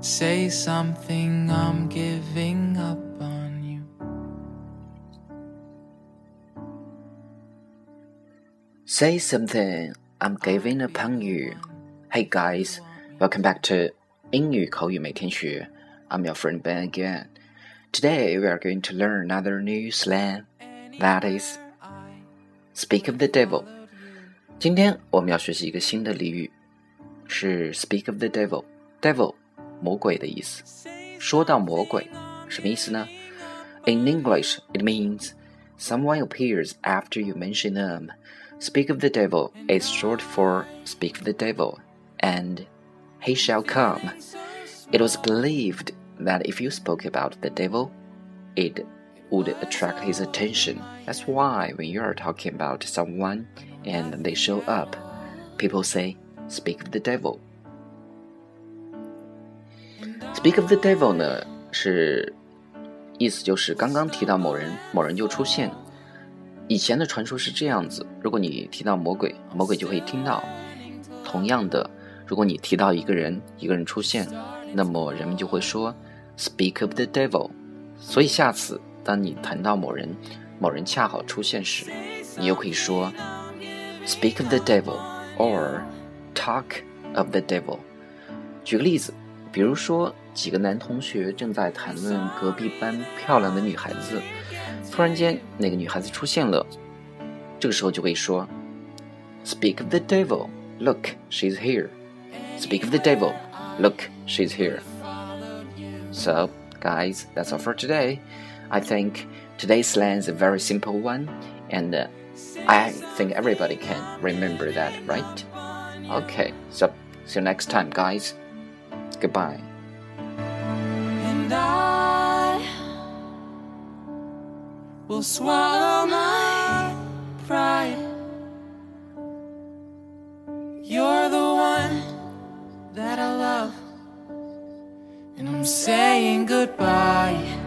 Say something, I'm giving up on you. Say something, I'm giving up on you. Hey guys, welcome back to 英语口语每天学. I'm your friend Ben again. Today we are going to learn another new slang. That is, speak of the devil. 今天我们要学习一个新的俚语，是 speak of the devil。devil 魔鬼的意思。说到魔鬼，什么意思呢？In English, it means someone appears after you mention them. Speak of the devil is short for speak of the devil, and he shall come. It was believed that if you spoke about the devil, it would attract his attention. That's why when you are talking about someone and they show up, people say, Speak of the devil. Speak of the devil 呢，是意思就是刚刚提到某人，某人就出现。以前的传说是这样子：如果你提到魔鬼，魔鬼就可以听到。同样的，如果你提到一个人，一个人出现，那么人们就会说 “Speak of the devil”。所以下次当你谈到某人，某人恰好出现时，你又可以说 “Speak of the devil” or “Talk of the devil”。举个例子。比如说，几个男同学正在谈论隔壁班漂亮的女孩子，突然间那个女孩子出现了，这个时候就可以说：“Speak of the devil, look, she's here. Speak of the devil, look, she's here.” So, guys, that's all for today. I think today's slang is a very simple one, and uh, I think everybody can remember that, right? Okay, so see you next time, guys. Goodbye. And I will swallow my pride. You're the one that I love, and I'm saying goodbye.